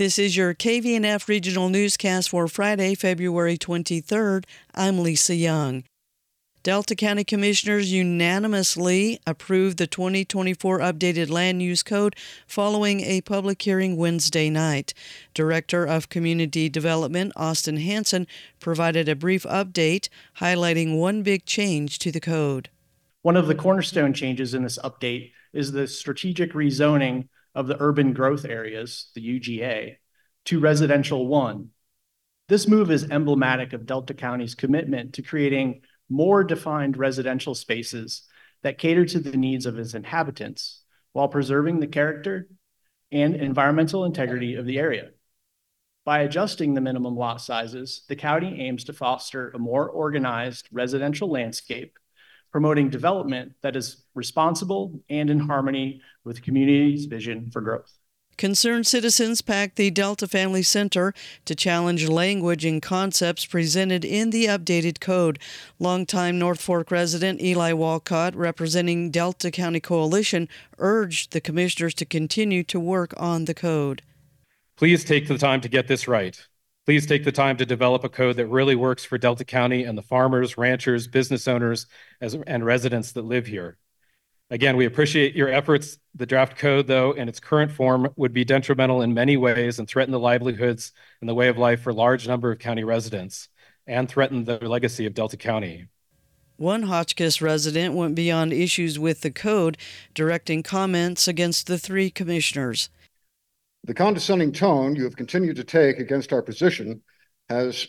This is your KVNF regional newscast for Friday, February 23rd. I'm Lisa Young. Delta County Commissioners unanimously approved the 2024 updated land use code following a public hearing Wednesday night. Director of Community Development Austin Hanson provided a brief update highlighting one big change to the code. One of the cornerstone changes in this update is the strategic rezoning of the urban growth areas, the UGA, to residential one. This move is emblematic of Delta County's commitment to creating more defined residential spaces that cater to the needs of its inhabitants while preserving the character and environmental integrity of the area. By adjusting the minimum lot sizes, the county aims to foster a more organized residential landscape promoting development that is responsible and in harmony with the community's vision for growth. Concerned citizens packed the Delta Family Center to challenge language and concepts presented in the updated code. Longtime North Fork resident Eli Walcott, representing Delta County Coalition, urged the commissioners to continue to work on the code. Please take the time to get this right. Please take the time to develop a code that really works for Delta County and the farmers, ranchers, business owners, and residents that live here. Again, we appreciate your efforts. The draft code, though, in its current form, would be detrimental in many ways and threaten the livelihoods and the way of life for a large number of county residents and threaten the legacy of Delta County. One Hotchkiss resident went beyond issues with the code, directing comments against the three commissioners. The condescending tone you have continued to take against our position has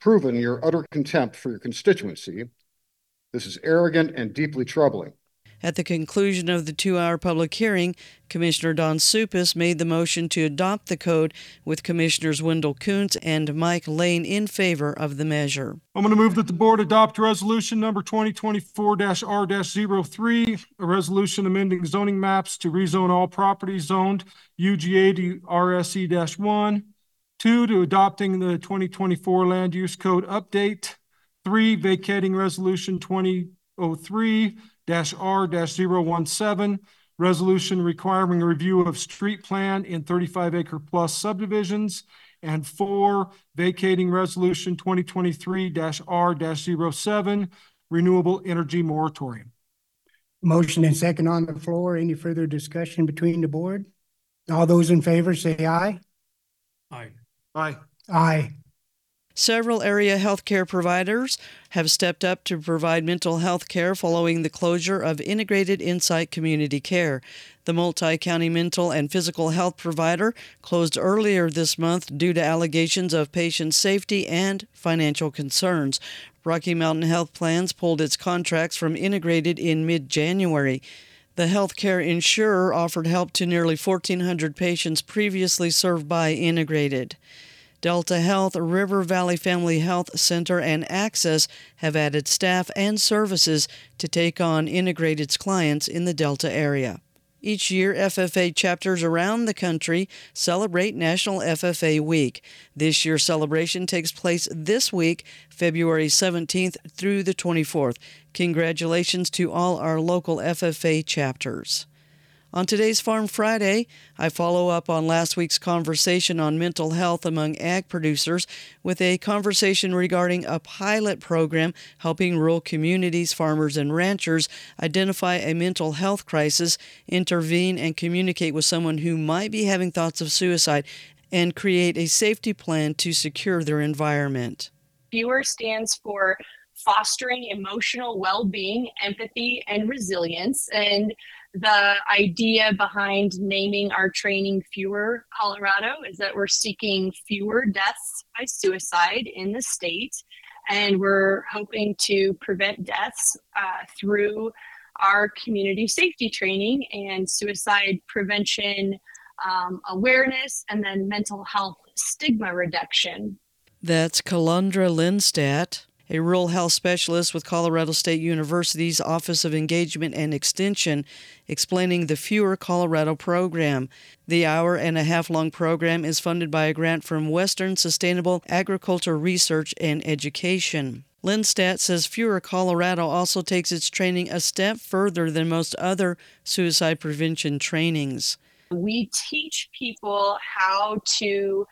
proven your utter contempt for your constituency. This is arrogant and deeply troubling. At the conclusion of the two hour public hearing, Commissioner Don Suppes made the motion to adopt the code with Commissioners Wendell Koontz and Mike Lane in favor of the measure. I'm going to move that the board adopt resolution number 2024 R 03, a resolution amending zoning maps to rezone all properties zoned UGA to RSE 1. Two, to adopting the 2024 land use code update. Three, vacating resolution 2003 R-017, resolution requiring a review of street plan in 35 acre plus subdivisions. And four, vacating resolution 2023-R-07, renewable energy moratorium. Motion and second on the floor. Any further discussion between the board? All those in favor say aye. Aye. Aye. Aye. Several area healthcare providers have stepped up to provide mental health care following the closure of Integrated Insight Community Care. The multi county mental and physical health provider closed earlier this month due to allegations of patient safety and financial concerns. Rocky Mountain Health Plans pulled its contracts from Integrated in mid January. The healthcare insurer offered help to nearly 1,400 patients previously served by Integrated. Delta Health, River Valley Family Health Center, and Axis have added staff and services to take on Integrated's clients in the Delta area. Each year, FFA chapters around the country celebrate National FFA Week. This year's celebration takes place this week, February 17th through the 24th. Congratulations to all our local FFA chapters. On today's Farm Friday, I follow up on last week's conversation on mental health among ag producers with a conversation regarding a pilot program helping rural communities, farmers, and ranchers identify a mental health crisis, intervene, and communicate with someone who might be having thoughts of suicide, and create a safety plan to secure their environment. FEWER stands for fostering emotional well-being, empathy, and resilience. And the idea behind naming our training Fewer Colorado is that we're seeking fewer deaths by suicide in the state. And we're hoping to prevent deaths uh, through our community safety training and suicide prevention um, awareness and then mental health stigma reduction. That's Kalundra Lindstedt a rural health specialist with Colorado State University's Office of Engagement and Extension, explaining the Fewer Colorado program. The hour and a half long program is funded by a grant from Western Sustainable Agriculture Research and Education. Lindstedt says Fewer Colorado also takes its training a step further than most other suicide prevention trainings. We teach people how to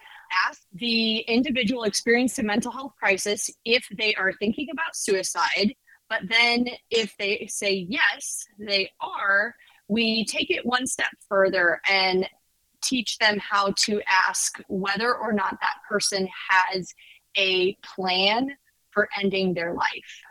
ask the individual experience a mental health crisis if they are thinking about suicide. But then if they say yes, they are, we take it one step further and teach them how to ask whether or not that person has a plan for ending their life.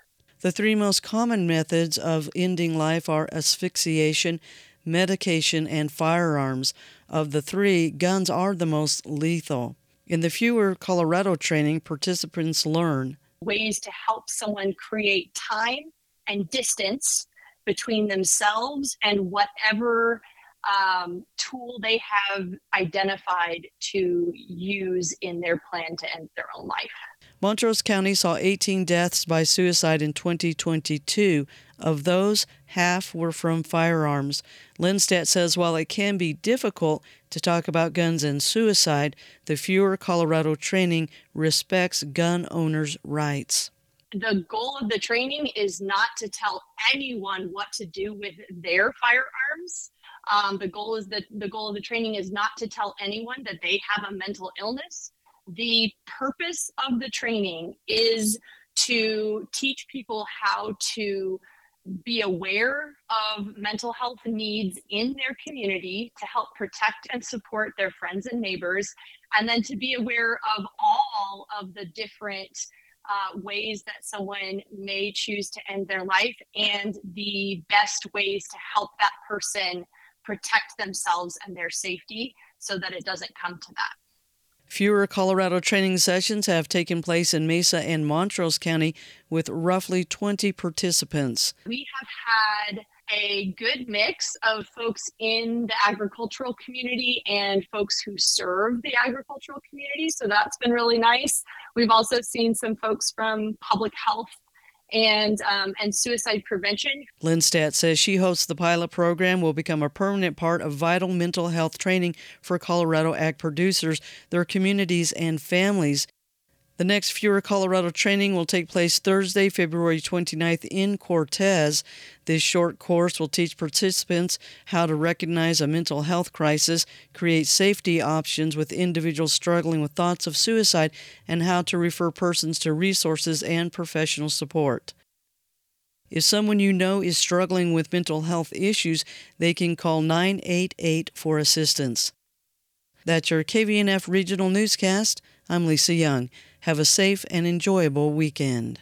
The three most common methods of ending life are asphyxiation, medication, and firearms. Of the three, guns are the most lethal. In the Fewer Colorado training, participants learn ways to help someone create time and distance between themselves and whatever um, tool they have identified to use in their plan to end their own life. Montrose County saw 18 deaths by suicide in 2022. Of those, half were from firearms. Lindstedt says while it can be difficult to talk about guns and suicide, the Fewer Colorado training respects gun owners' rights. The goal of the training is not to tell anyone what to do with their firearms. Um, the goal is that the goal of the training is not to tell anyone that they have a mental illness. The purpose of the training is to teach people how to be aware of mental health needs in their community to help protect and support their friends and neighbors, and then to be aware of all of the different uh, ways that someone may choose to end their life and the best ways to help that person protect themselves and their safety so that it doesn't come to that. Fewer Colorado training sessions have taken place in Mesa and Montrose County with roughly 20 participants. We have had a good mix of folks in the agricultural community and folks who serve the agricultural community. So that's been really nice. We've also seen some folks from public health and um, and suicide prevention. Lindstedt says she hopes the pilot program will become a permanent part of vital mental health training for Colorado ag producers, their communities, and families. The next Fewer Colorado training will take place Thursday, February 29th in Cortez. This short course will teach participants how to recognize a mental health crisis, create safety options with individuals struggling with thoughts of suicide, and how to refer persons to resources and professional support. If someone you know is struggling with mental health issues, they can call 988 for assistance. That's your KVNF Regional Newscast. I'm Lisa Young. Have a safe and enjoyable weekend.